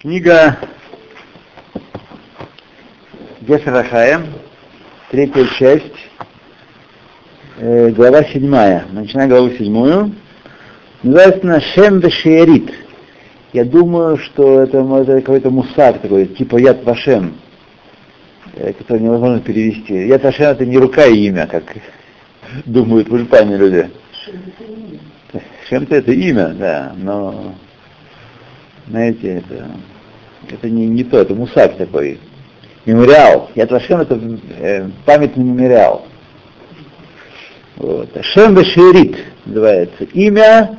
Книга Геферахаем, третья часть, э, глава седьмая. Начинаем главу седьмую. Называется Шем Вешиерит. Я думаю, что это, это какой-то мусар такой, типа Яд Вашем, э, который невозможно перевести. Яд Вашем это не рука и имя, как думают в Ульпане люди. Шем-то это имя, да, но знаете, это, это не, не то, это мусак такой, мемориал. Яд Вашем это памятный мемориал. Вот. Шем Бешерит называется имя,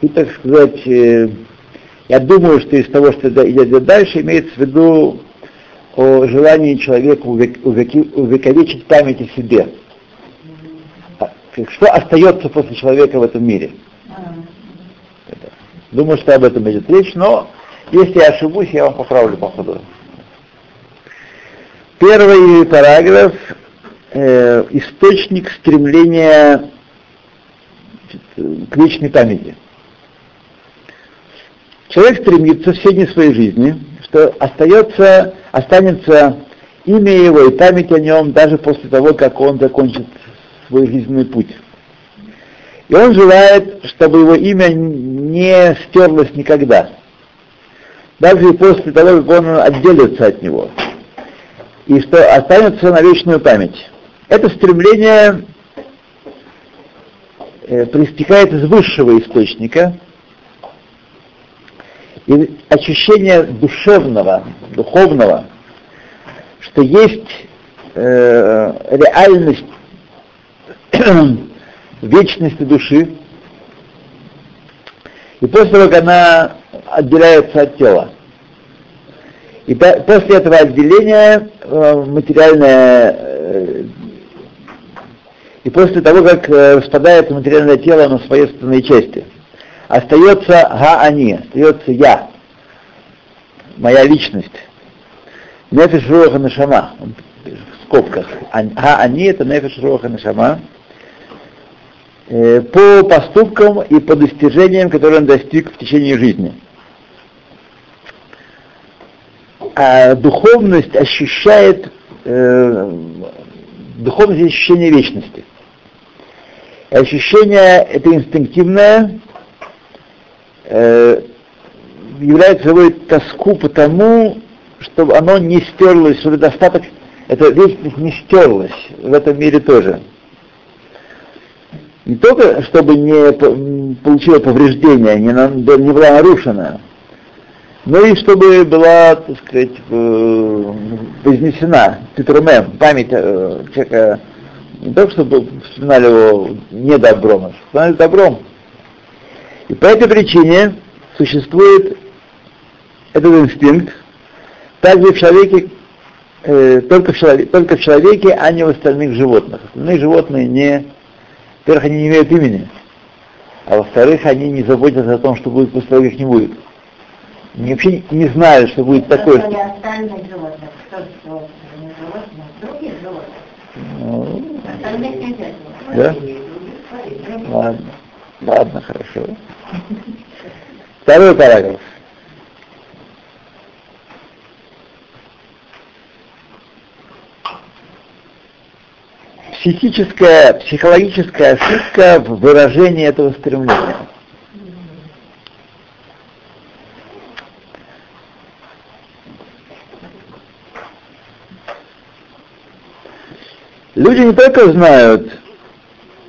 и, так сказать, э, я думаю, что из того, что идет дальше, имеется в виду о желании человека увековечить память о себе. А, что остается после человека в этом мире? Думаю, что об этом идет речь, но если я ошибусь, я вам поправлю по ходу. Первый параграф э, источник стремления к вечной памяти. Человек стремится все дни своей жизни, что остается, останется имя его и память о нем даже после того, как он закончит свой жизненный путь. И он желает, чтобы его имя не стерлось никогда. Даже после того, как он отделится от него. И что останется на вечную память. Это стремление э, проистекает из высшего источника, и ощущение душевного, духовного, что есть э, реальность вечности души, и после того, как она отделяется от тела. И после этого отделения э, материальное, э, и после того, как э, распадается материальное тело на свои остальные части, остается га-они, остается я, моя личность. Нефиш Руаха Нашама, в скобках. Га-они это Нефиш Руаха Нашама, по поступкам и по достижениям, которые он достиг в течение жизни. А духовность ощущает э, духовность ощущение вечности. Ощущение это инстинктивное, э, является собой тоску потому, чтобы оно не стерлось, чтобы достаток, эта вечность не стерлась в этом мире тоже не только чтобы не получила повреждения, не, не была нарушена, но и чтобы была, так сказать, вознесена Петрумем, память э, человека, не только чтобы вспоминали его не добром, а вспоминали добром. И по этой причине существует этот инстинкт также в человеке, э, только, в человеке, только в человеке, а не в остальных животных. Остальные животные не во-первых, они не имеют имени, а во-вторых, они не заботятся о том, что будет после того, как их не будет. Они вообще не знают, что будет такое. Что... остальных животных? Кто животных? Других животных. Ну, Остальных нельзя. Да? Ладно. Ладно, хорошо. Второй параграф. Психическая, психологическая ошибка в выражении этого стремления. Люди не только знают,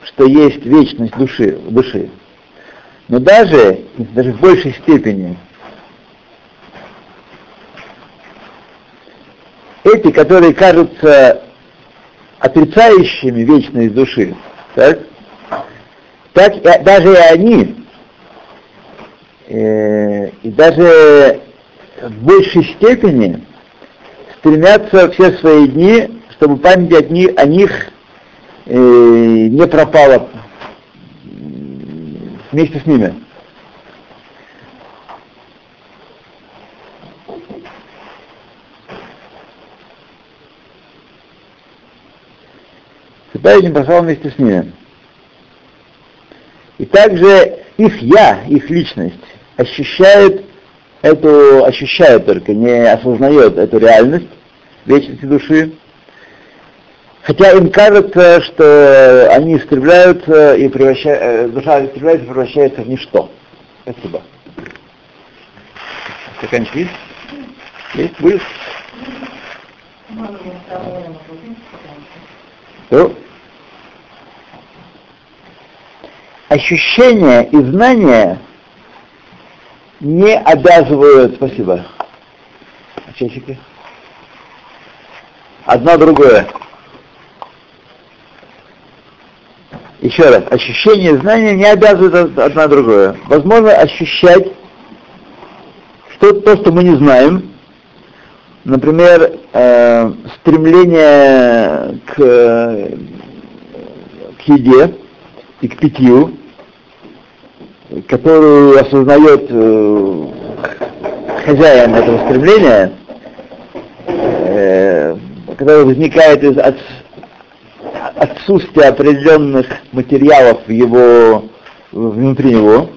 что есть вечность души, души но даже, даже в большей степени эти, которые кажутся отрицающими вечность души, так, так и, даже и они, э, и даже в большей степени стремятся все свои дни, чтобы память от них, о них э, не пропала вместе с ними. Всегда не бросал вместе с ними. И также их я, их личность, ощущает эту ощущает только, не осознает эту реальность вечности души. Хотя им кажется, что они истребляются и превращаются, душа истребляется и превращается в ничто. Спасибо. Стаканчик есть? Есть? Будет? То ощущения и знания не обязывают, спасибо, часики, одно другое. Еще раз, ощущение знания не обязывают одно другое. Возможно ощущать что то, что мы не знаем, например, э, стремление к, к еде и к питью, которую осознает э, хозяин этого стремления, э, которое возникает из от, отсутствия определенных материалов в его внутри него,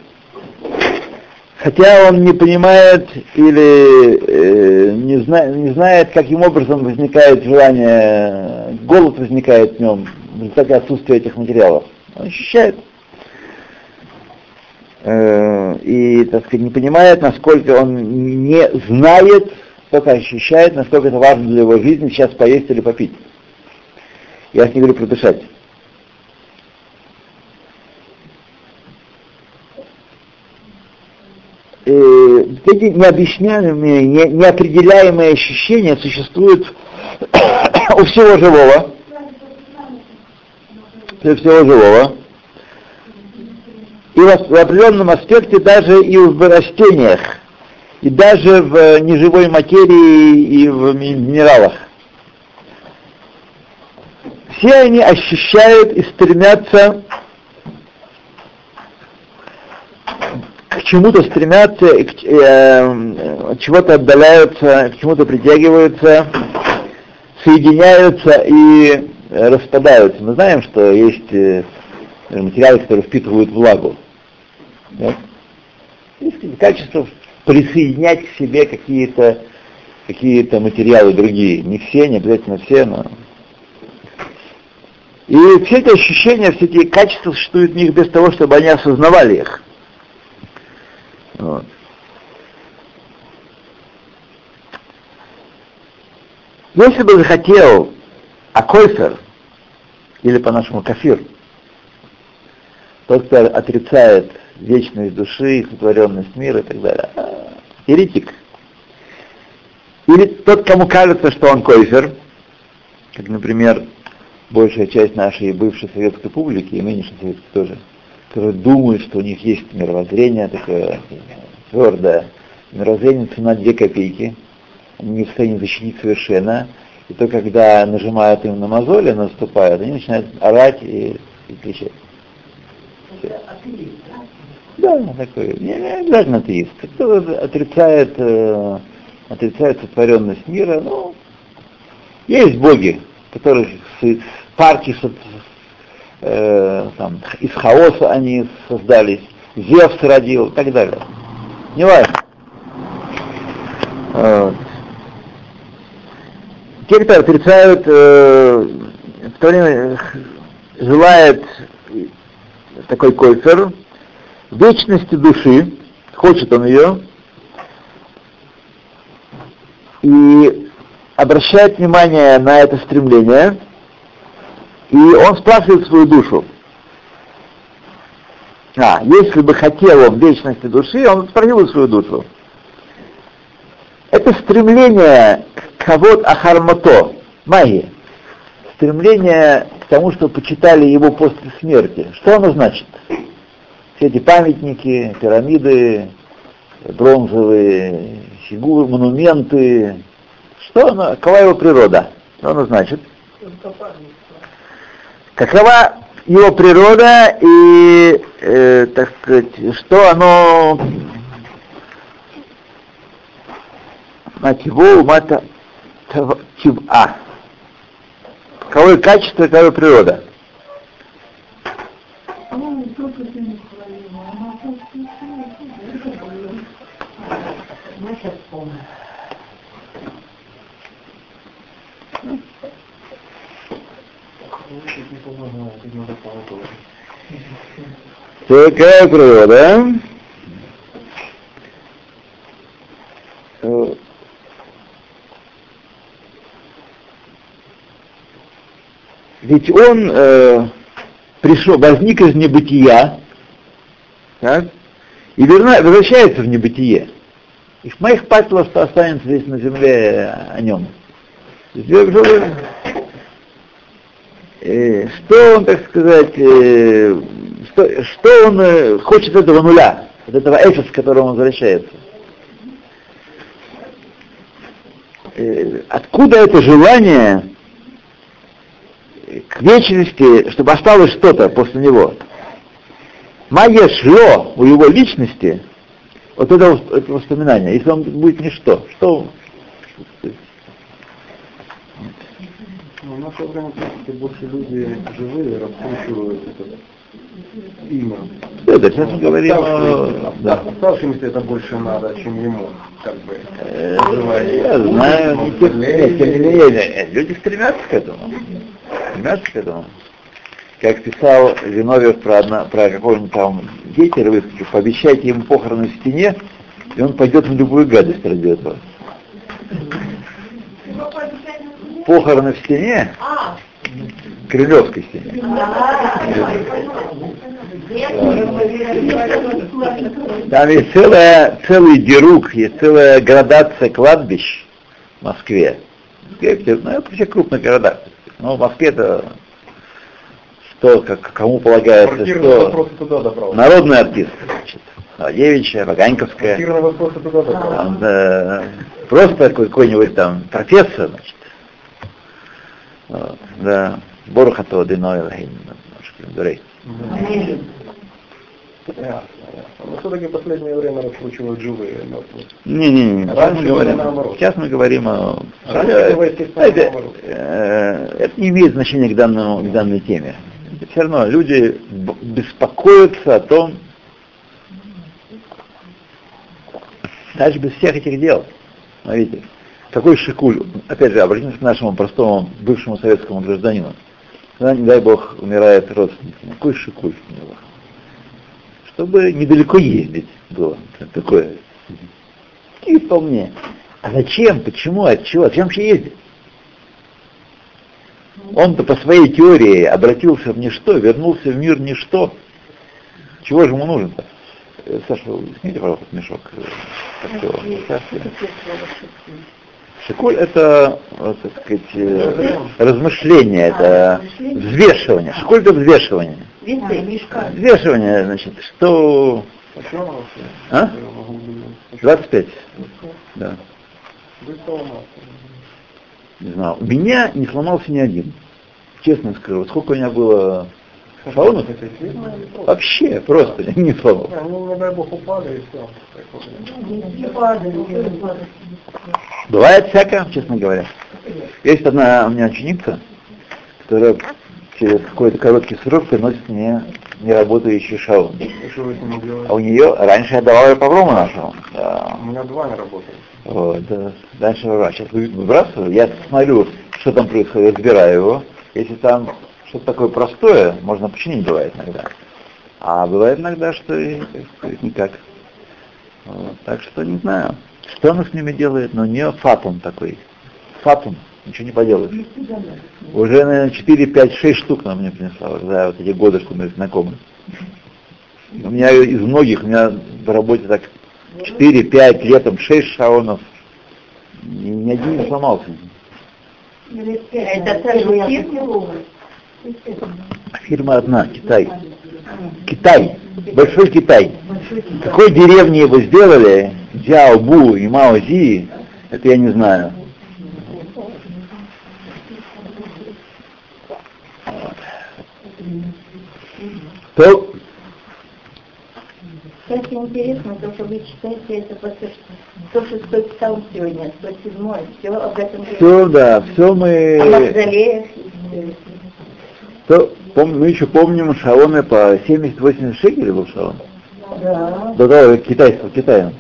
хотя он не понимает или э, не, зна, не знает, каким образом возникает желание, голод возникает в нем в результате отсутствия этих материалов. Он ощущает. Э, и, так сказать, не понимает, насколько он не знает, только ощущает, насколько это важно для его жизни, сейчас поесть или попить. Я не говорю про дышать. э, эти необъясняемые, не, неопределяемые ощущения существуют у всего живого, всего живого, и в, определенном аспекте даже и в растениях, и даже в неживой материи и в минералах. Все они ощущают и стремятся к чему-то стремятся, и к, э, от чего-то отдаляются, к чему-то притягиваются, соединяются и распадаются. Мы знаем, что есть э, материалы, которые впитывают влагу. Да? Есть качество присоединять к себе какие-то какие-то материалы другие. Не все, не обязательно все, но... И все эти ощущения, все эти качества существуют в них без того, чтобы они осознавали их. Вот. Если бы захотел Акойфер, или по-нашему кафир, тот, кто отрицает вечность души, сотворенность мира и так далее, а, еретик. Или тот, кому кажется, что он койфер, как, например, большая часть нашей бывшей советской публики, и нынешней советской тоже, которые думают, что у них есть мировоззрение такое твердое. Мировоззрение цена две копейки, они не в состоянии защитить совершенно, и то, когда нажимают им на мозоли, наступают, они начинают орать и, и кричать. Да, такой, не, не обязательно атеист. Кто отрицает, э, отрицает сотворенность мира, ну, есть боги, которых парки э, там, из хаоса они создались, Зевс родил и так далее. Не важно. Вот. Те, кто отрицают, э, в то время желает такой койфер вечности души, хочет он ее, и обращает внимание на это стремление – и он спрашивает свою душу. А, если бы хотел он вечности души, он спросил свою душу. Это стремление к кого-то ахармато, магии. Стремление к тому, что почитали его после смерти. Что оно значит? Все эти памятники, пирамиды, бронзовые фигуры, монументы. Что оно, какова его природа? Что оно значит? какова его природа и, э, так сказать, что оно Мативу, мата, тива. Какое качество, какая природа? Такая природа. Ведь он э, пришел, возник из небытия, так, и верна, возвращается в небытие. И моих патлов останется здесь на земле о нем. Э, что он, так сказать, э, что, что он э, хочет этого нуля, от этого эфес, к которому он возвращается? Откуда это желание к вечности, чтобы осталось что-то после него? Майя шло у его личности, вот это, это воспоминание, если он будет ничто, что ну, в наше время, в принципе, больше люди живые раскручивают это имя. Да, да, сейчас мы говорим о... Да. Оставшимся это больше надо, чем ему, как бы. Э, я знаю, не тем, нет, тем не менее, люди стремятся к этому. Стремятся к этому как писал Зиновьев про, одно, про какого-нибудь там гейтера выскочил, пообещайте ему похороны в стене, и он пойдет на любую гадость ради этого. Похороны в стене, Крылевской стене. Там есть целая, целый деруг, есть целая градация кладбищ в Москве. Ну, это все крупных городах. Но в Москве это кто, как, кому полагается, что народный артист, значит, Девичья, Ваганьковская, там, да, просто какой-нибудь там профессор, значит, вот, да, Борохато Диной Дурей. Но все-таки в последнее время раскручивают живые мертвые. Не-не-не, сейчас мы говорим, сейчас мы говорим о... Это, э, это не имеет значения к, данному, к данной теме все равно люди беспокоятся о том, даже без всех этих дел. Смотрите, какой шикуль, опять же, обратимся к нашему простому бывшему советскому гражданину. Когда, не дай бог, умирает родственник, какой шикуль у него. Чтобы недалеко ездить было. Такое. И вполне. А зачем? Почему? От чего? Зачем вообще ездить? Он-то по своей теории обратился в ничто, вернулся в мир ничто. Чего же ему нужно-то? Э, Саша, снимите, пожалуйста, мешок. Э, Шикуль это, вот, так сказать, э, размышление, это взвешивание. Шикуль это взвешивание. Взвешивание, значит, что... А? 25. Да. Не знаю. У меня не сломался ни один честно скажу, сколько у меня было шалунов? Вообще, просто не сломал. Ну, не дай бог, упали и все. Бывает всякое, честно говоря. Есть одна у меня ученица, которая через какой-то короткий срок приносит мне неработающий шаун. А у нее, раньше я давал ее по грому нашему. Да. У меня два не работают. Вот, да. Дальше сейчас выбрасываю, я смотрю, что там происходит, разбираю его, если там что-то такое простое, можно починить бывает иногда. А бывает иногда, что и, сказать, никак. Вот, так что не знаю, что она с ними делает, но у нее фатум такой. Фатум, ничего не поделаешь. Уже, наверное, 4, 5, 6 штук она мне принесла за вот эти годы, что мы знакомы. У меня из многих, у меня в работе так 4, 5 летом 6 шаонов, ни, ни один не сломался. Это фирма? Одна, Китай. Китай, Большой Китай. Какой деревни его сделали, Джао Бу и Мао Зи, это я не знаю. То кстати, интересно, то, что вы читаете, это по то, что псалм сегодня, 107 все об этом Все, да, все мы... О мавзолеях. То, пом, мы еще помним шаоны по 70-80 шекелей был шаон. Да. До того, китайского, Китая.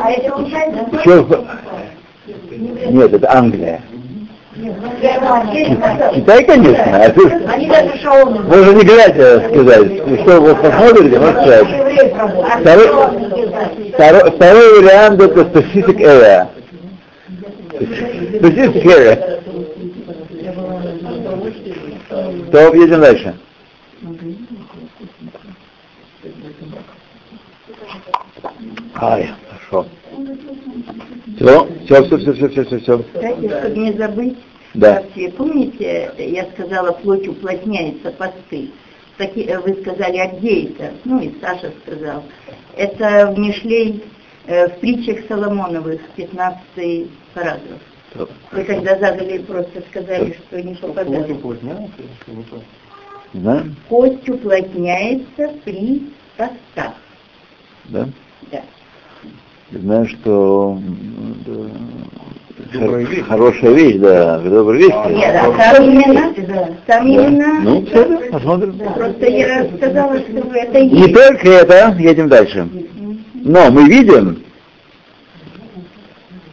А это получается... Еще... Нет, это Англия. Китай, конечно. А даже шаолы. можно не глядя сказать. Что вы посмотрите, можно сказать. Второй, второй, второй вариант это specific area. Specific area. То едем дальше. Ай, хорошо. Все, все, все, все, все, все, все, все. Кстати, чтобы не забыть, Да. помните, я сказала, плоть уплотняется посты. Таки, э, вы сказали, а где это? Ну и Саша сказал. Это в Мишлей, э, в притчах Соломоновых, 15 параграф. Вы когда задали, просто сказали, что не Плоть попадает. уплотняется, не то. Да? Кость уплотняется при постах. Да? Да. Я знаю, что да, Добрая хор- вещь. хорошая вещь, да, добрая вещь. А, Нет, да. а там именно, там Да. именно, Ну, все, да, посмотрим. просто я сказала, что это Не есть. только это, едем дальше. Но мы видим,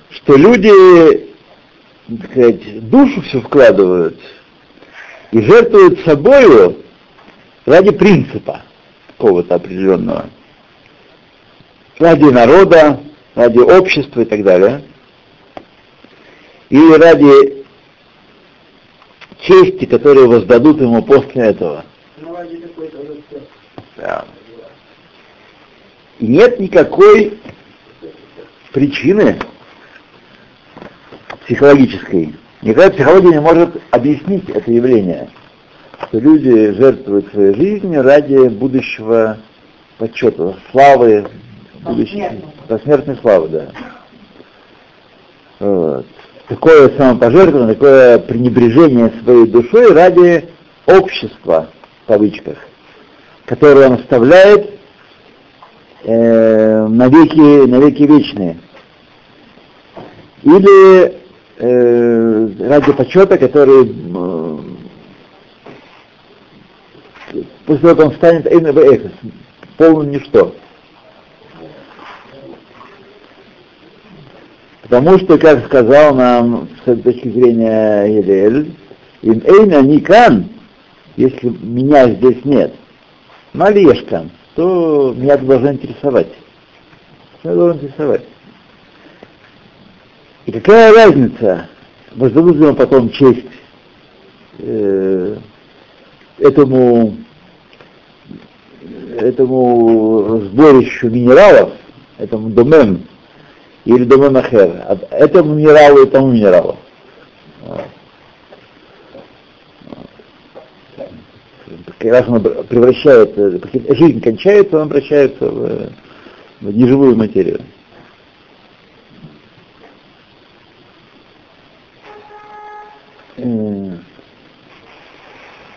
что люди, так сказать, душу все вкладывают и жертвуют собою ради принципа какого-то определенного. Ради народа, ради общества и так далее. Или ради чести, которую воздадут ему после этого. Да. И нет никакой причины психологической. Никакая психология не может объяснить это явление, что люди жертвуют своей жизнью ради будущего почета, славы, будущей, посмертной славы, да. Вот. Такое самопожертвование, такое пренебрежение своей душой ради общества, в кавычках, которое он оставляет э, навеки, навеки вечные. Или э, ради почета, который э, после того, как он станет Эйн Эхос, полным ничто. Потому что, как сказал нам с точки зрения Елель, им Эйна Никан, если меня здесь нет, Малешкан, то меня это должно интересовать. Меня должно интересовать. И какая разница, воздадут ли мы потом честь э, этому, этому сборищу минералов, этому домен, или домен ахер, от этому минералу и тому минералу. Раз он превращает, жизнь кончается, он обращается в, в неживую материю. И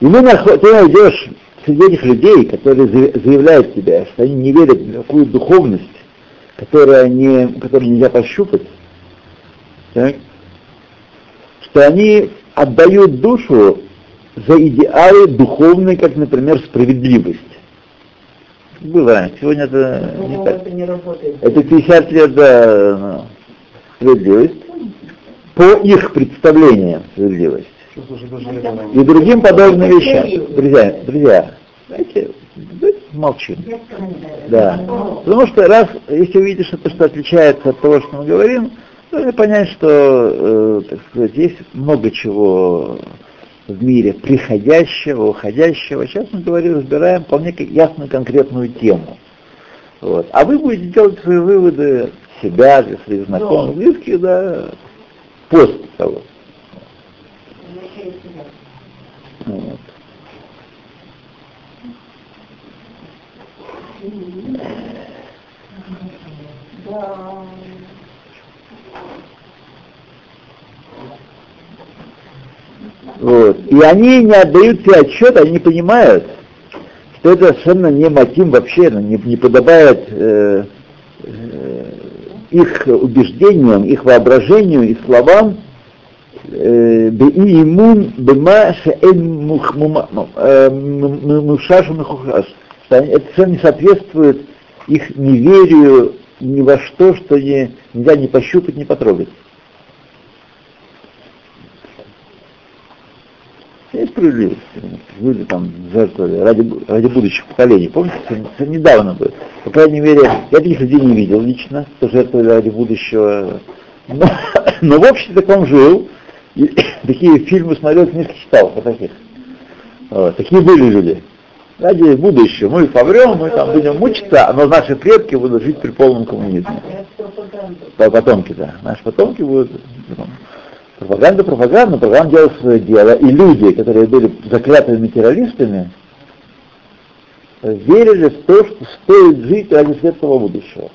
мы наход- ты найдешь среди этих людей, которые заяв- заявляют тебе, что они не верят в какую духовность, которую, они, которую нельзя пощупать, так, что они отдают душу за идеалы духовные, как, например, справедливость. Было раньше, сегодня это не так. не работает. Это 50 лет да, ну, справедливость. По их представлениям справедливость. И другим подобным вещам. Друзья, друзья, давайте, давайте молчим. Да. Потому что раз, если увидишь что-то, что отличается от того, что мы говорим, то понять, что, э, так сказать, есть много чего в мире приходящего, уходящего. Сейчас мы говорим, разбираем вполне ясную конкретную тему. Вот. А вы будете делать свои выводы себя, для своих знакомых, близких, да, после того. Вот. Вот. И они не отдают себе отчет, они не понимают, что это совершенно не мотив вообще, ну, не, не подобает э, э, их убеждениям, их воображению и словам э, беимун бема шеэн э, мушаш они- Это совершенно не соответствует их неверию ни во что, что не, нельзя не пощупать, не потрогать. Есть справедливость. Люди там жертвовали ради, ради будущих поколений. Помните, это, недавно было. По крайней мере, я таких людей не видел лично, кто жертвовали ради будущего. Но, но в общем таком жил. И такие фильмы смотрел, книжки читал по таких. Вот, такие были люди. Ради будущего. Мы помрем, мы там будем мучиться, но наши предки будут жить при полном коммунизме. Потомки, да. Наши потомки будут... Пропаганда, пропаганда, пропаганда делала свое дело. И люди, которые были заклятыми террористами, верили в то, что стоит жить ради светлого будущего.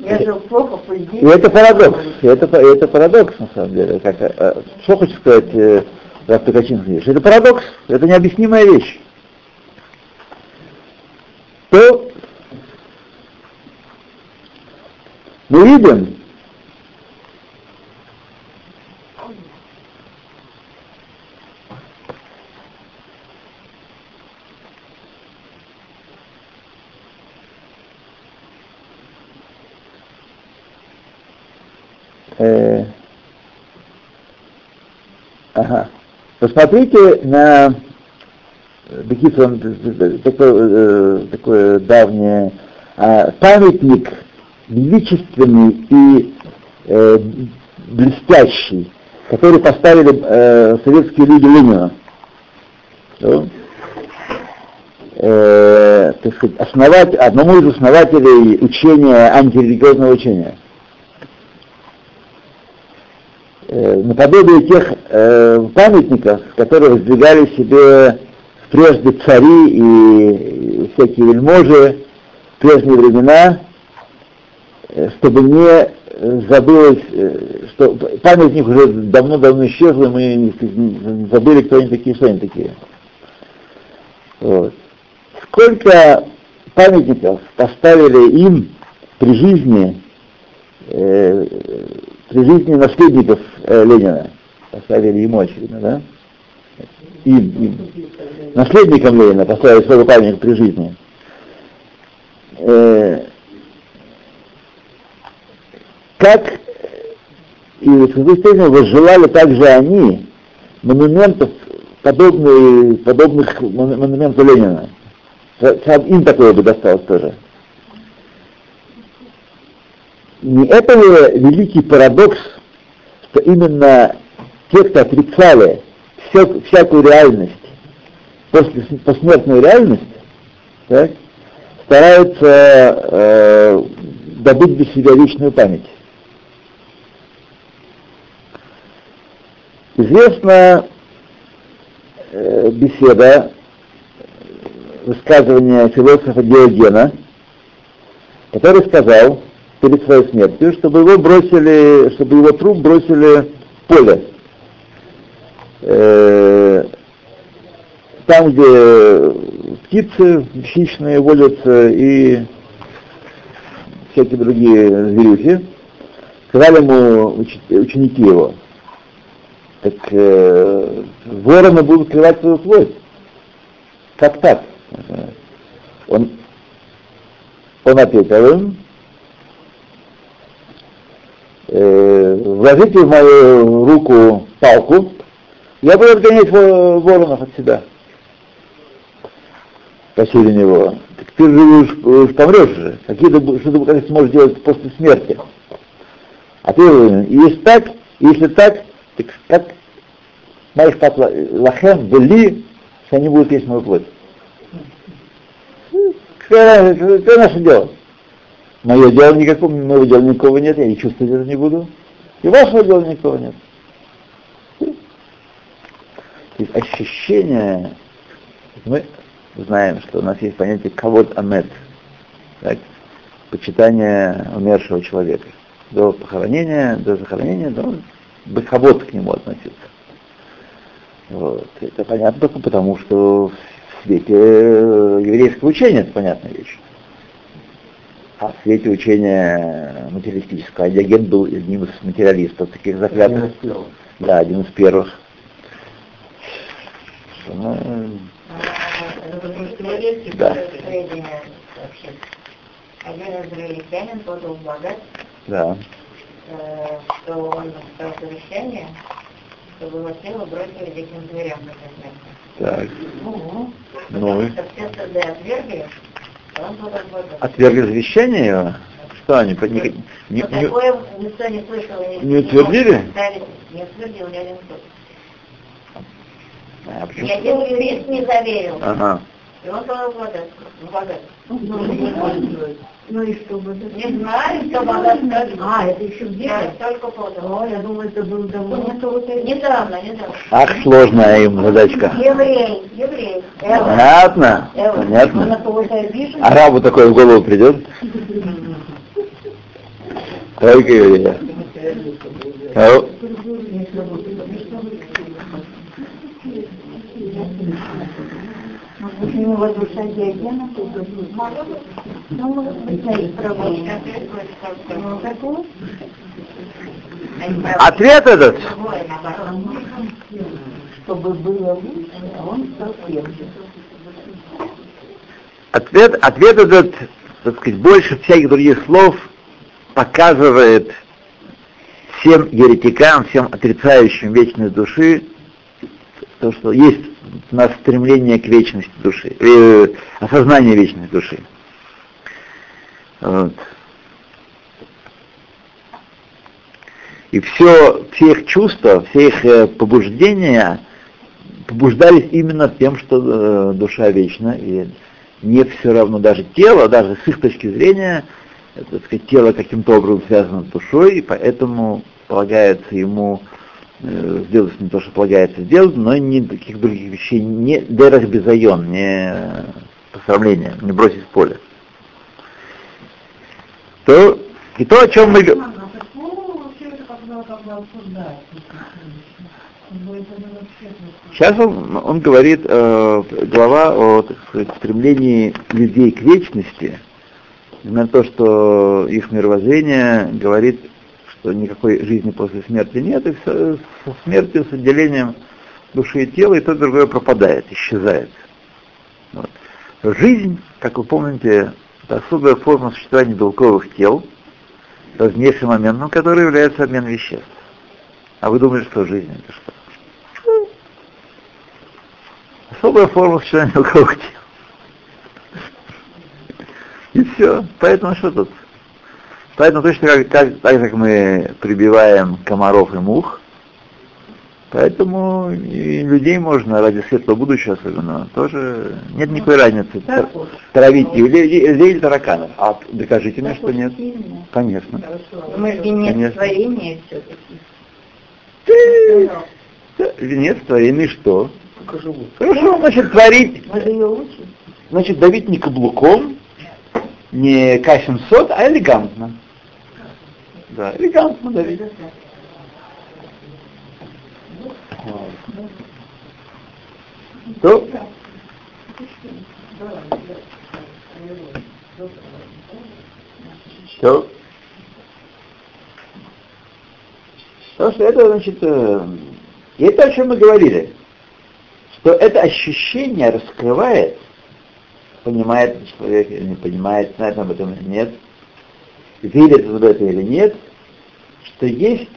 Я жил плохо, И это парадокс. И это, это парадокс, на самом деле. Как, э, что хочет сказать э, Рав Токачин Это парадокс, это необъяснимая вещь. То мы видим, э, ага. Посмотрите на Бекисон, такое, такое давнее а, памятник величественный и э, блестящий, который поставили э, советские люди Ленина. Э, так сказать, основать, одному из основателей учения, антирелигиозного учения. Э, наподобие тех э, памятников, которые воздвигали себе прежде цари и, всякие вельможи в прежние времена, э, чтобы не забылось, э, что памятник уже давно-давно исчезла, и мы забыли, кто они такие, что они такие. Вот. Сколько памятников поставили им при жизни э, при жизни наследников э, Ленина. Поставили ему, очевидно, да? Им, им. Наследникам Ленина поставили свой памятник при жизни. Э, как и в Святой возжелали также они монументов, подобных, подобных монументу Ленина. Им такое бы досталось тоже не это ли великий парадокс, что именно те, кто отрицали все, всякую реальность, после, посмертную реальность, так, стараются э, добыть для себя вечную память. Известна э, беседа, высказывание философа Диогена, который сказал, перед своей смертью, чтобы его бросили, чтобы его труп бросили в поле. Э, там, где птицы хищные водятся и всякие другие зверюхи, сказали ему ученики его, так э, вороны будут клевать свою плоть. Как так? Он, он ответил им, вложите в мою руку палку, я буду отгонять воронов от себя. Просили него. Так ты же уж, уж помрешь же. Какие ты, что ты как сможешь делать после смерти? А ты если так, если так, так как Маиш Пат Лахем, Вели, что они будут есть мою плоть. Какое, какое наше дело? Мое дело никакого, моего дела никакого нет, я и чувствовать это не буду. И вашего дела никакого нет. То есть ощущение, мы знаем, что у нас есть понятие кавод амет, так, почитание умершего человека. До похоронения, до захоронения, до бахавод к нему относиться. Вот. Это понятно только потому, что в свете еврейского учения это понятная вещь а в свете учения материалистического. А Диоген был одним из материалистов, таких заклятых. Один из первых. Да, один из первых. Ну, да. один израильтянин подал в Багат, Да. э, что он написал завещание, чтобы его тело бросили диким зверям на. Так. Ну, Ну и? что все отвергли, Отвергли завещание его? Что они? Не, не- не- не Не утвердили? Не утвердил, я не. А, почему? Я юрист не заверил. Ага. И он Багат. В Багат. Ну и что бы это? Не знаю, что скажет. А, это еще где? только подал. О, я думаю, это было давно. Недавно, недавно. Ах, сложная им задачка. Еврей, еврей. Понятно? Понятно. Арабу такое в голову придет? Только еврея. Ау. Возвышать диагена? Ну, какого? Ответ этот. Другое, наоборот. Чтобы было лучше, а он стал крепче. Ответ, ответ этот, так сказать, больше всяких других слов показывает всем еретикам, всем отрицающим вечность души, то, что есть у нас стремление к вечности души, э, осознание вечности души. Вот. И все, все их чувства, все их э, побуждения побуждались именно тем, что э, душа вечна, и не все равно даже тело, даже с их точки зрения, э, так сказать, тело каким-то образом связано с душой, и поэтому полагается ему сделать не то, что полагается сделать, но и никаких других вещей, не дерах безайон, не э, посрамление, не бросить в поле. То, и то, о чем мы г- Сейчас он, он говорит, э, глава о так сказать, стремлении людей к вечности, на то, что их мировоззрение говорит, что никакой жизни после смерти нет, и все, со смертью, с отделением души и тела, и то и другое пропадает, исчезает. Вот. Жизнь, как вы помните, это особая форма существования белковых тел, важнейший момент, ну, который является обмен веществ. А вы думаете, что жизнь это что? Особая форма существования белковых тел. И все. Поэтому что тут? Поэтому точно как, как, так же, как мы прибиваем комаров и мух, поэтому и людей можно ради светлого будущего особенно тоже нет никакой разницы тр- травить людей, людей или тараканов. А докажите мне, что нет. Конечно. Мы же венец Конечно. творения все-таки. Венец творения что? Только живут. Хорошо, значит, творить, Мы же ее учим. значит, давить не каблуком, не касим сот, а элегантно. Да, элегантно давить. То, то, Потому что это, значит, э, и это о чем мы говорили, что это ощущение раскрывает, понимает человек или не понимает, знает об этом или нет, верит в это или нет, что есть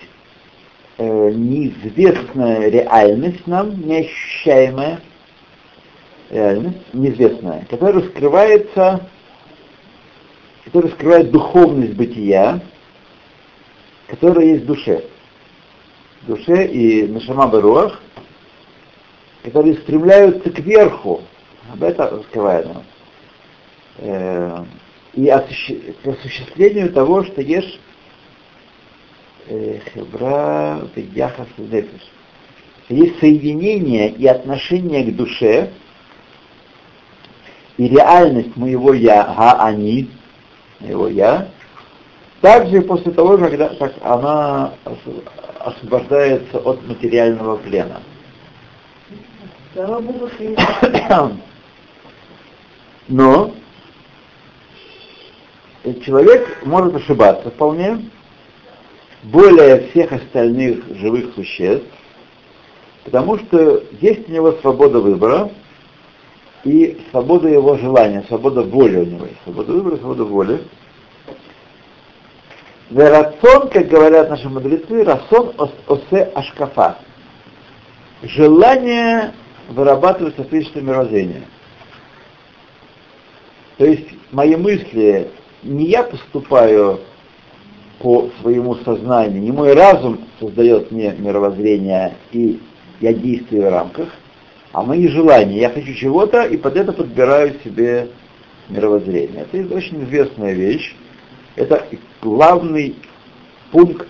э, неизвестная реальность нам, неощущаемая реальность, неизвестная, которая раскрывается, которая раскрывает духовность бытия, которая есть в душе. В душе и нашама баруах, которые стремляются к верху, об этом раскрывает нам. Э, и к осуществлению того, что есть э, хебра яхас нефиш. Есть соединение и отношение к душе, и реальность моего я, га они, моего я, также после того, когда как она ос- освобождается от материального плена. Но человек может ошибаться вполне, более всех остальных живых существ, потому что есть у него свобода выбора, и свобода его желания, свобода воли у него есть, свобода выбора, свобода воли. Верацон, как говорят наши мудрецы, расон осе ашкафа. Желание вырабатывает соответствующее мировоззрение. То есть мои мысли, не я поступаю по своему сознанию, не мой разум создает мне мировоззрение и я действую в рамках, а мои желания. Я хочу чего-то и под это подбираю себе мировоззрение. Это очень известная вещь. Это главный пункт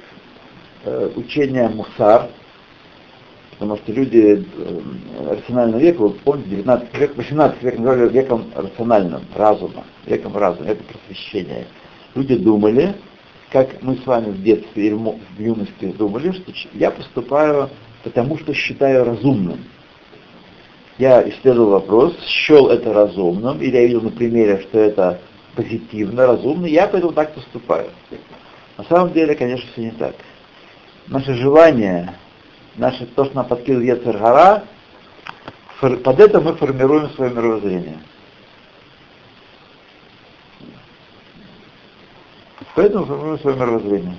э, учения Мусар, потому что люди э, рационального века, вы помните, 19 век, 18 век называли веком рациональным, разума, веком разума, веком просвещения. Люди думали, как мы с вами в детстве или в юности думали, что я поступаю потому, что считаю разумным я исследовал вопрос, счел это разумным, или я видел на примере, что это позитивно, разумно, я поэтому так поступаю. На самом деле, конечно, все не так. Наше желание, наше, то, что нам подкидывает Ецергара, под это мы формируем свое мировоззрение. Поэтому формируем свое мировоззрение.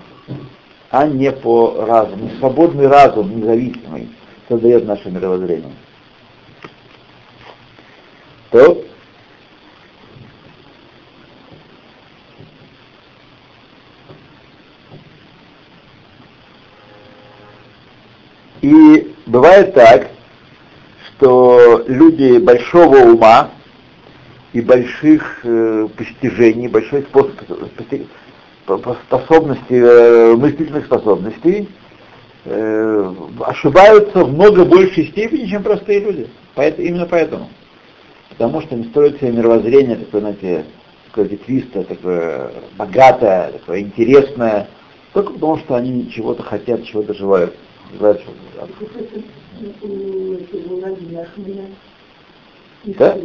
А не по разуму. Свободный разум, независимый, создает наше мировоззрение. То И бывает так, что люди большого ума и больших э, постижений, большой способ, способности, э, мыслительных способностей, э, ошибаются в много большей степени, чем простые люди. Поэтому, именно поэтому потому что они строят себе мировоззрение такое, знаете, такое ветвистое, такое богатое, такое интересное, только потому что они чего-то хотят, чего-то желают. Желают да?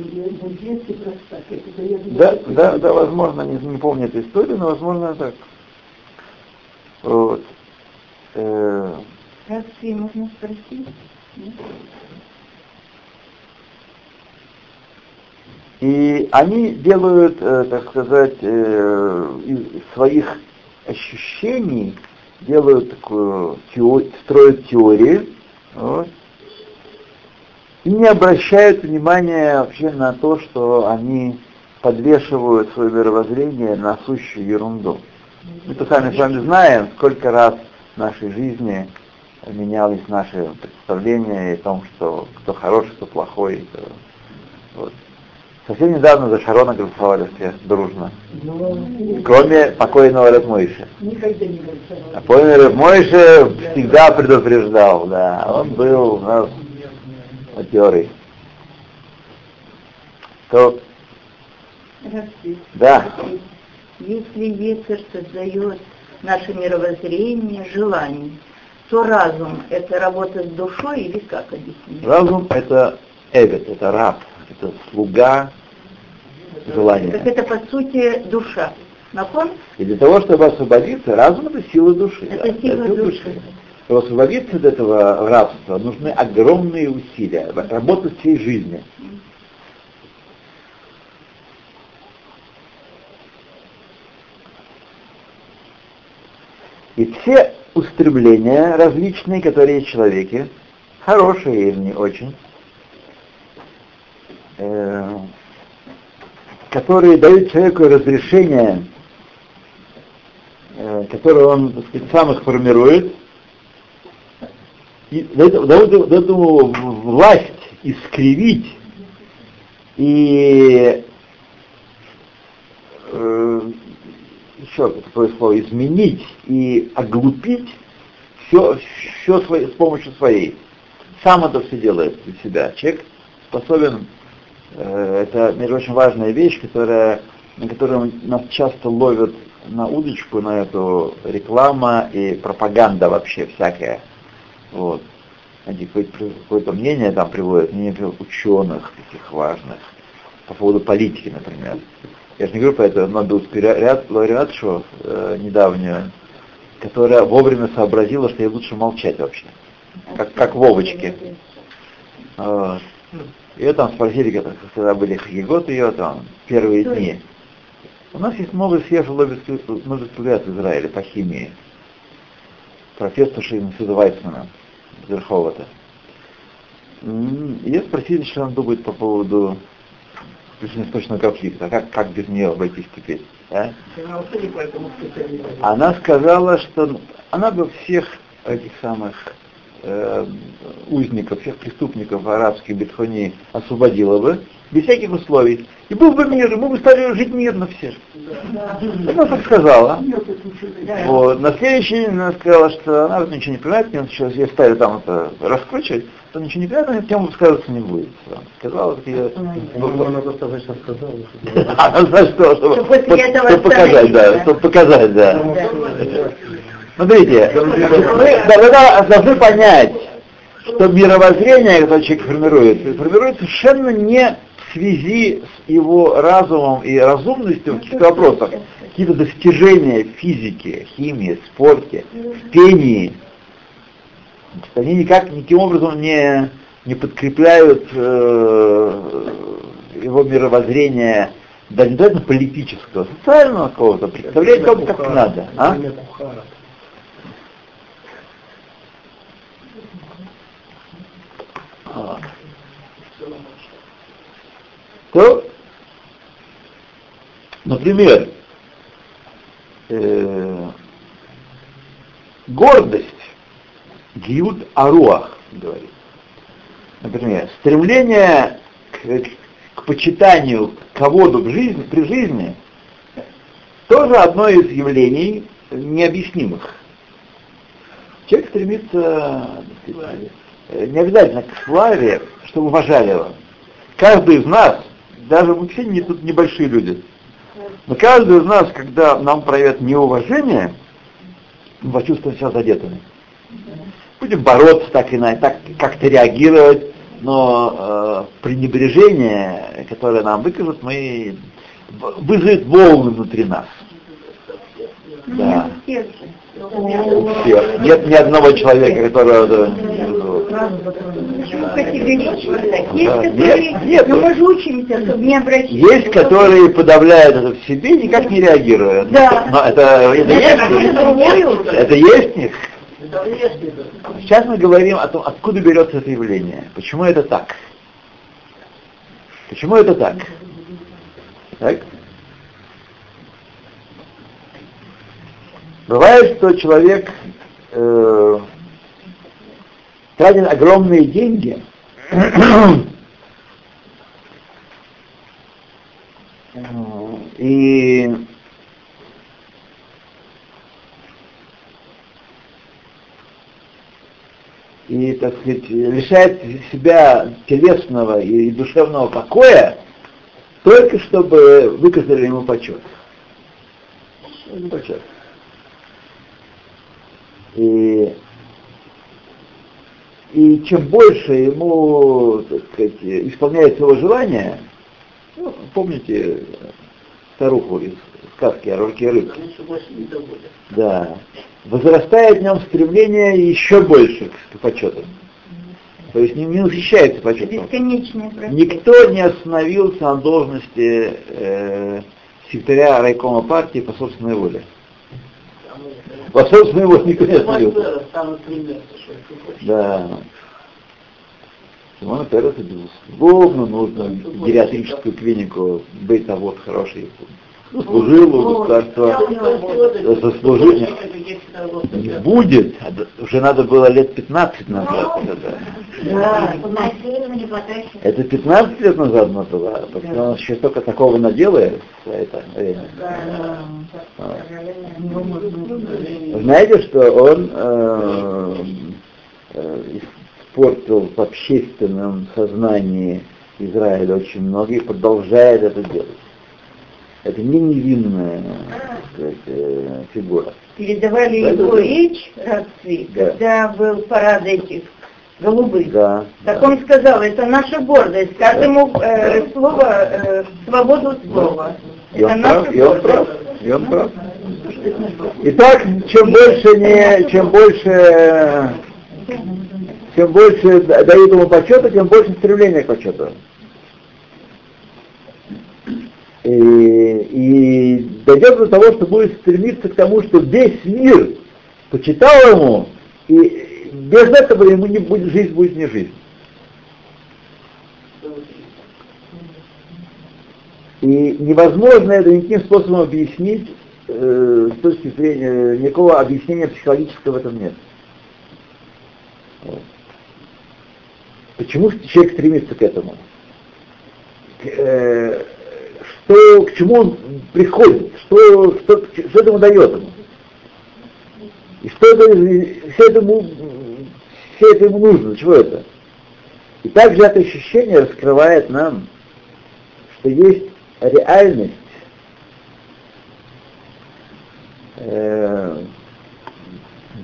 Да, да, да, возможно, не, не помню эту историю, но возможно так. Вот. Э... Разве можно спросить? И они делают, э, так сказать, э, из своих ощущений, делают такую теорию, строят теории, вот, и не обращают внимания вообще на то, что они подвешивают свое мировоззрение на сущую ерунду. Мы-то сами с вами знаем, сколько раз в нашей жизни менялись наши представления о том, что кто хороший, кто плохой. Вот. Совсем недавно за Шарона голосовали все дружно. Кроме покойного Рэбмойши. А покойный Рэбмойши всегда предупреждал, да. Он был у нас матерый. То... Да. Если ветер создает наше мировоззрение, желание, то разум — это работа с душой или как объяснить? Разум — это эвет, это раб это слуга желания. Так это по сути душа. Након? И для того, чтобы освободиться, разум это сила души. Это да, сила это души. души. Чтобы освободиться от этого рабства, нужны огромные усилия, работа всей жизни. И все устремления различные, которые есть в человеке, хорошие или не очень, э, которые дают человеку разрешение, э, которое он, так сказать, сам их формирует, и дают, ему власть искривить и э, еще такое слово, изменить и оглупить все, все свои, с помощью своей. Сам это все делает для себя. Человек способен это, между очень важная вещь, которая, на которую нас часто ловят на удочку, на эту реклама и пропаганда вообще всякая. Вот. Какое-то мнение там приводят, мнение ученых таких важных, по поводу политики, например. Я же не говорю про это Нобелевскую ряд, лауреатшу э, недавнюю, которая вовремя сообразила, что ей лучше молчать вообще. Как, как Вовочки. Вот. Ее там спросили, когда, были хагигот ее, там, первые дни. У нас есть новый свежий Нобелевский лауреат в Израиле по химии. Профессор Института Вайсмана, Верховата. Ее спросили, что она думает по поводу ближневосточного конфликта, как, как без нее обойтись теперь. А? Она сказала, что она бы всех этих самых э, узников, всех преступников арабских бетхони освободила бы, без всяких условий. И был бы мир, мы бы стали жить мирно все. Она так сказала. Вот. На следующий день она сказала, что она вот ничего не понимает, мне сейчас я стали там это раскручивать, то ничего не понимает, она тему высказываться не будет. Сказала, вот я... Она достаточно сказала. Она что? Чтобы, чтобы показать, да, чтобы показать, да. Смотрите, вы должны понять, что мировоззрение, которое человек формирует, формирует совершенно не в связи с его разумом и разумностью в каких-то вопросах. Какие-то достижения в физике, химии, спорте, в пении. Они никак, никаким образом не, не подкрепляют э, его мировоззрение, да не только политического, социального какого-то, представляют как, как надо. А? То, например, э, гордость, гиуд аруах, говорит. Например, стремление к, к почитанию кого-то при жизни, тоже одно из явлений необъяснимых. Человек стремится Э, не обязательно к славе, чтобы уважали его. Каждый из нас, даже все не, тут небольшие люди, но каждый из нас, когда нам проявят неуважение, мы почувствуем себя задетыми. Будем бороться так иначе, так как-то реагировать, но э, пренебрежение, которое нам выкажут, мы вызовет волны внутри нас. Да. Всех. Нет ни одного человека, которого категорично так. Есть, да. которые, нет, нет. но мы же учимся, чтобы не обращаться. Есть, которые подавляют это в себе, никак не реагируют. Да. Но это, это, есть, это есть них. Сейчас мы говорим о том, откуда берется это явление. Почему это так? Почему это так? Так? Бывает, что человек э, тратит огромные деньги, и и, так сказать, лишает себя телесного и душевного покоя, только чтобы выказали ему почет. Почет. И и чем больше ему, так сказать, исполняется его желание, ну, помните старуху из сказки о рожке рыб? Да. Возрастает в нем стремление еще больше к почету. То есть не, не насыщается почетом. Никто не остановился на должности э, секретаря райкома партии по собственной воле. По собственной воле никто не остановился. Да. Симона Переса, безусловно, нужно гериатрическую клинику. Быть, а вот хороший. Ну, служил у государства, заслужил. Не будет, уже надо было лет 15 назад. Да. Это 15 лет назад надо было, потому что он еще только такого наделает за это время. Знаете, что он э, э, испортил в общественном сознании Израиля очень много и продолжает это делать. Это не невинная сказать, э, фигура. Передавали да, его да, речь родцы, да. когда был парад этих голубых. Да, так да. он сказал, это наша гордость, каждому э, слово, э, свободу слова. И это он прав, и он прав, и он прав. Итак, чем больше не, чем больше чем больше дают ему почета, тем больше стремления к почету. И, и дойдет до того, что будет стремиться к тому, что весь мир почитал ему, и без этого ему не будет, жизнь будет не жизнь. И невозможно это никаким способом объяснить э, с точки зрения, никакого объяснения психологического в этом нет. Почему человек стремится к этому? Э, что, к чему он приходит? Что, что, что это ему дает ему? И что это, все это все это ему нужно? Чего это? И также это ощущение раскрывает нам, что есть реальность э,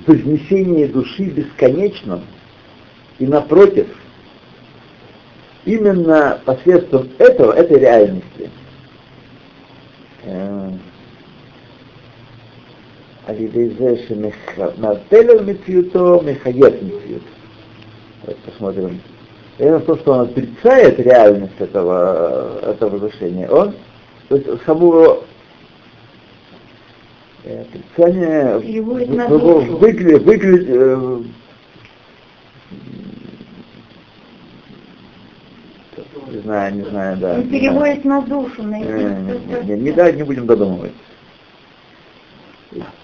вознесения души бесконечном, и напротив, именно посредством этого, этой реальности, על ידי זה שמבטל מציאותו, מחייב מציאות. Посмотрим. Это то, что он отрицает реальность этого, этого возвышения, он, то есть самого отрицание выглядит, выглядит э, не знаю, не знаю, да. Он переводит на душу, на не, не, не, не, да, не будем додумывать.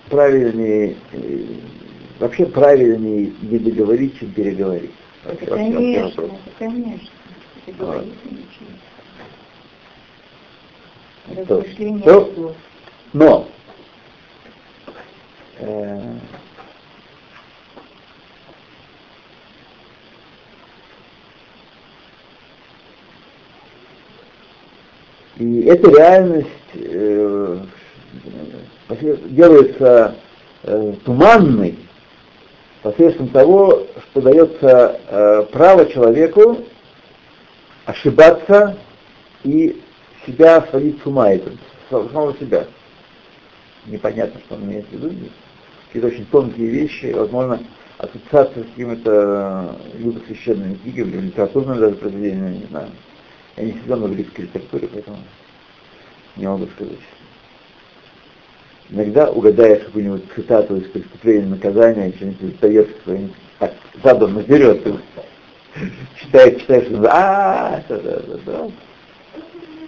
Правильнее, э, вообще правильнее не договорить, чем переговорить. Вообще, конечно, конечно. Вот. Размышление то, но э, И эта реальность э, делается э, туманной посредством того, что дается э, право человеку ошибаться и себя сводить с ума, это, самого себя. Непонятно, что он имеет в виду. Какие-то очень тонкие вещи, возможно, ассоциация с какими-то либо священными книгами, либо литературными даже произведениями, не знаю. Я не сидел на близкой литературе, поэтому не могу сказать. Иногда угадаешь какую-нибудь цитату из преступления наказания, что-нибудь даешь своим так, задом наперед, читаешь, читаешь, а, да, да, да.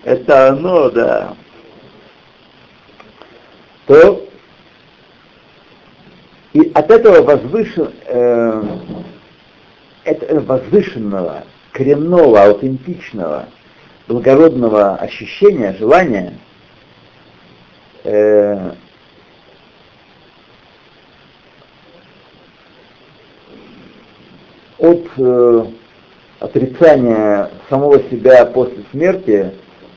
Это оно, да. То и от этого возвышен, э, это возвышенного, коренного, аутентичного, благородного ощущения, желания, э, от э, отрицания самого себя после смерти,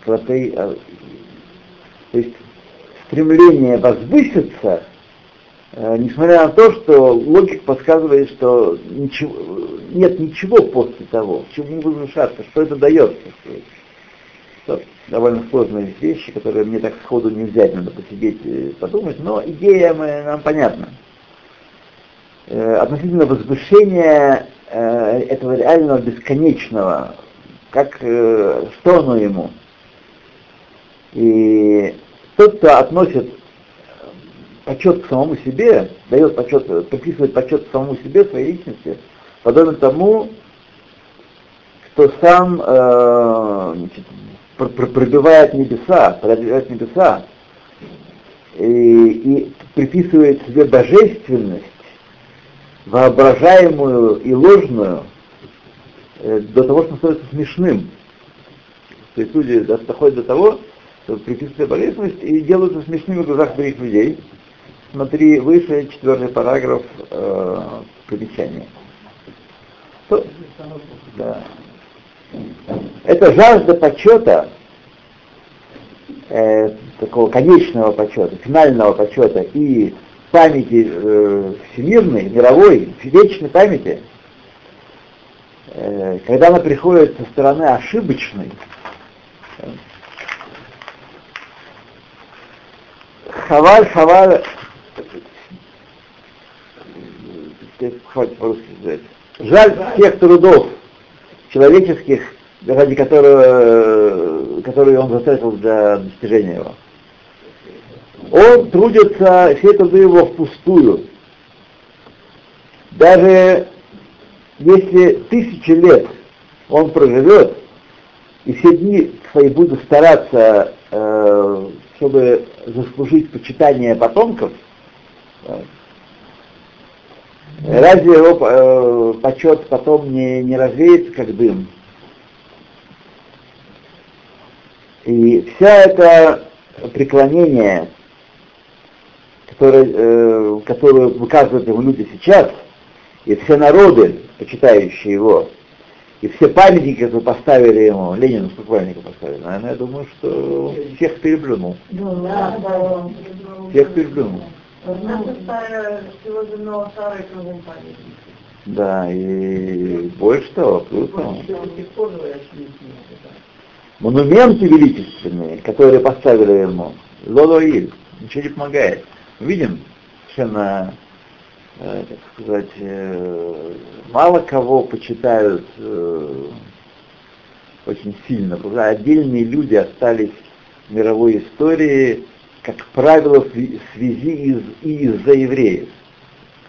э, то есть стремление возвыситься, э, несмотря на то, что логика подсказывает, что ничего, нет ничего после того, чему возвышаться, что это дает. Это довольно сложные вещи, которые мне так сходу не взять, надо посидеть и подумать, но идея нам понятна. Э, относительно возвышения э, этого реального бесконечного, как, э, что оно ему. И тот, кто относит почет к самому себе, дает почет, приписывает почет самому себе, своей личности, подобно тому, кто сам э, значит, пробивает небеса, пробивает небеса и, и приписывает себе божественность, воображаемую и ложную, э, до того, что становится смешным. То есть люди доходят до того, что приписывают божественность и делаются смешными в глазах других людей. Смотри выше, четвертый параграф э, примечания. То, да. Это жажда почета, э, такого конечного почета, финального почета и памяти э, всемирной, мировой, вечной памяти, э, когда она приходит со стороны ошибочной, хаваль, хаваль, хватит сказать. Жаль всех трудов человеческих, ради которого, которые он затратил для достижения его. Он трудится, все труды его впустую. Даже если тысячи лет он проживет, и все дни свои будут стараться, э, чтобы заслужить почитание потомков, э, разве его э, почет потом не, не развеется, как дым? И вся это преклонение, которое, э, которое выказывают ему люди сейчас, и все народы, почитающие его, и все памятники, которые поставили ему, Ленину памятников поставили, наверное, я думаю, что всех переплюнул. Да, да. Всех переплюнул. Да, и больше того, плюс того. Монументы величественные, которые поставили ему, Лолоиль, ничего не помогает. Видим совершенно э, так сказать, э, мало кого почитают э, очень сильно, потому что отдельные люди остались в мировой истории, как правило, в связи из, и из-за евреев.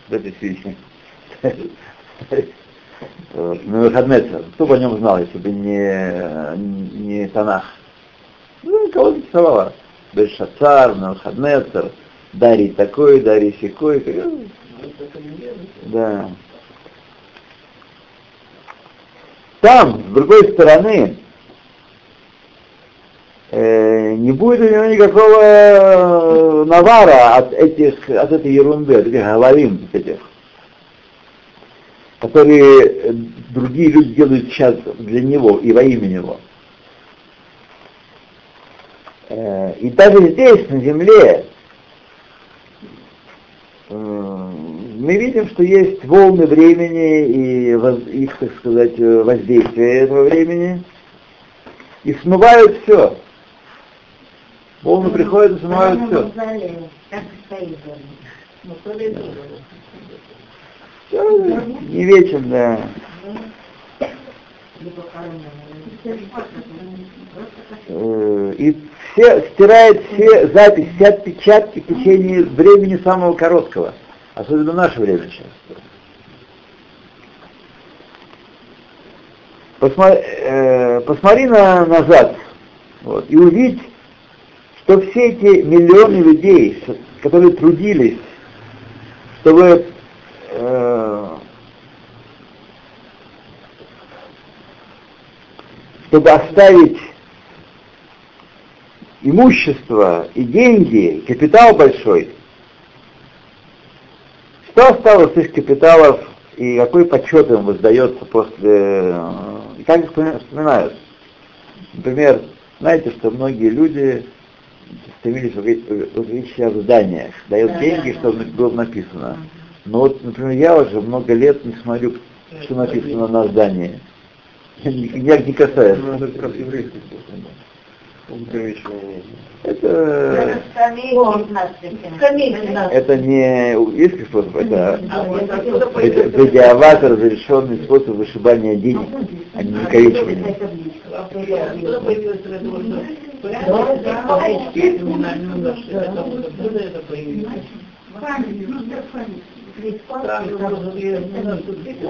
В этой связи. Навуходнецер. Кто бы о нем знал, если бы не, не Танах? Ну, кого-то рисовала. Бельшацар, Навуходнецер, Дарий такой, Дарий секой. Да. Там, с другой стороны, э, не будет у него никакого навара от этих, от этой ерунды, от этих головин, этих, которые другие люди делают сейчас для него и во имя него. Э, и даже здесь, на земле, мы видим, что есть волны времени и их, так сказать, воздействие этого времени, и смывают все. Волны приходят и смывают все. все не вечен, да. Э, и все, стирает все записи, все отпечатки в течение времени самого короткого. Особенно в наше время сейчас. Посмотри, э, посмотри на, назад вот, и увидь, что все эти миллионы людей, которые трудились, чтобы э, чтобы оставить имущество и деньги, капитал большой, что осталось из капиталов и какой почет им воздается после... И как их вспоминают? Например, знаете, что многие люди стремились увеличить себя в зданиях, дают да, деньги, да, чтобы было написано. Но вот, например, я уже много лет не смотрю, что написано на здании. Никак не касается. Это это, это не еврейский способ, это бедиаватор разрешенный способ вышибания денег, а не увековечивания.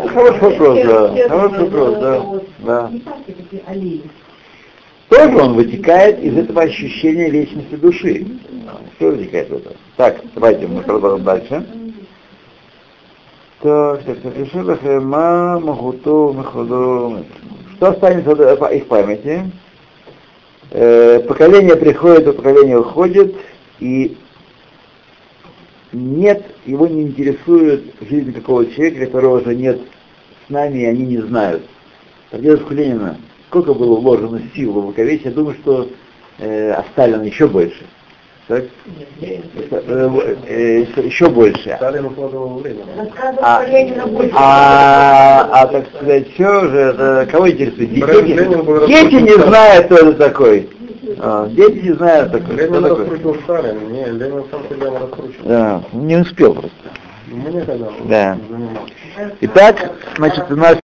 Хороший вопрос, да. Хороший вопрос, да. да тоже он вытекает из этого ощущения вечности души. Что вытекает из этого? Так, давайте мы продолжим дальше. Так, так, так. Что останется в их памяти? Э, поколение приходит, а поколение уходит, и нет, его не интересует жизнь какого человека, которого уже нет с нами, и они не знают. Продержку Ленина сколько было вложено сил в Луковече, я думаю, что э, оставлено еще больше. Так? Э, э, еще больше. А, а, а, так сказать, что же, это, кого интересует? Дети, дети не знают, кто это такой. А, дети не знают такой. Ленин раскрутил Сталин, не, Ленин сам себя раскручивал. Да, не успел просто. Мы никогда Да. Итак, значит, у нас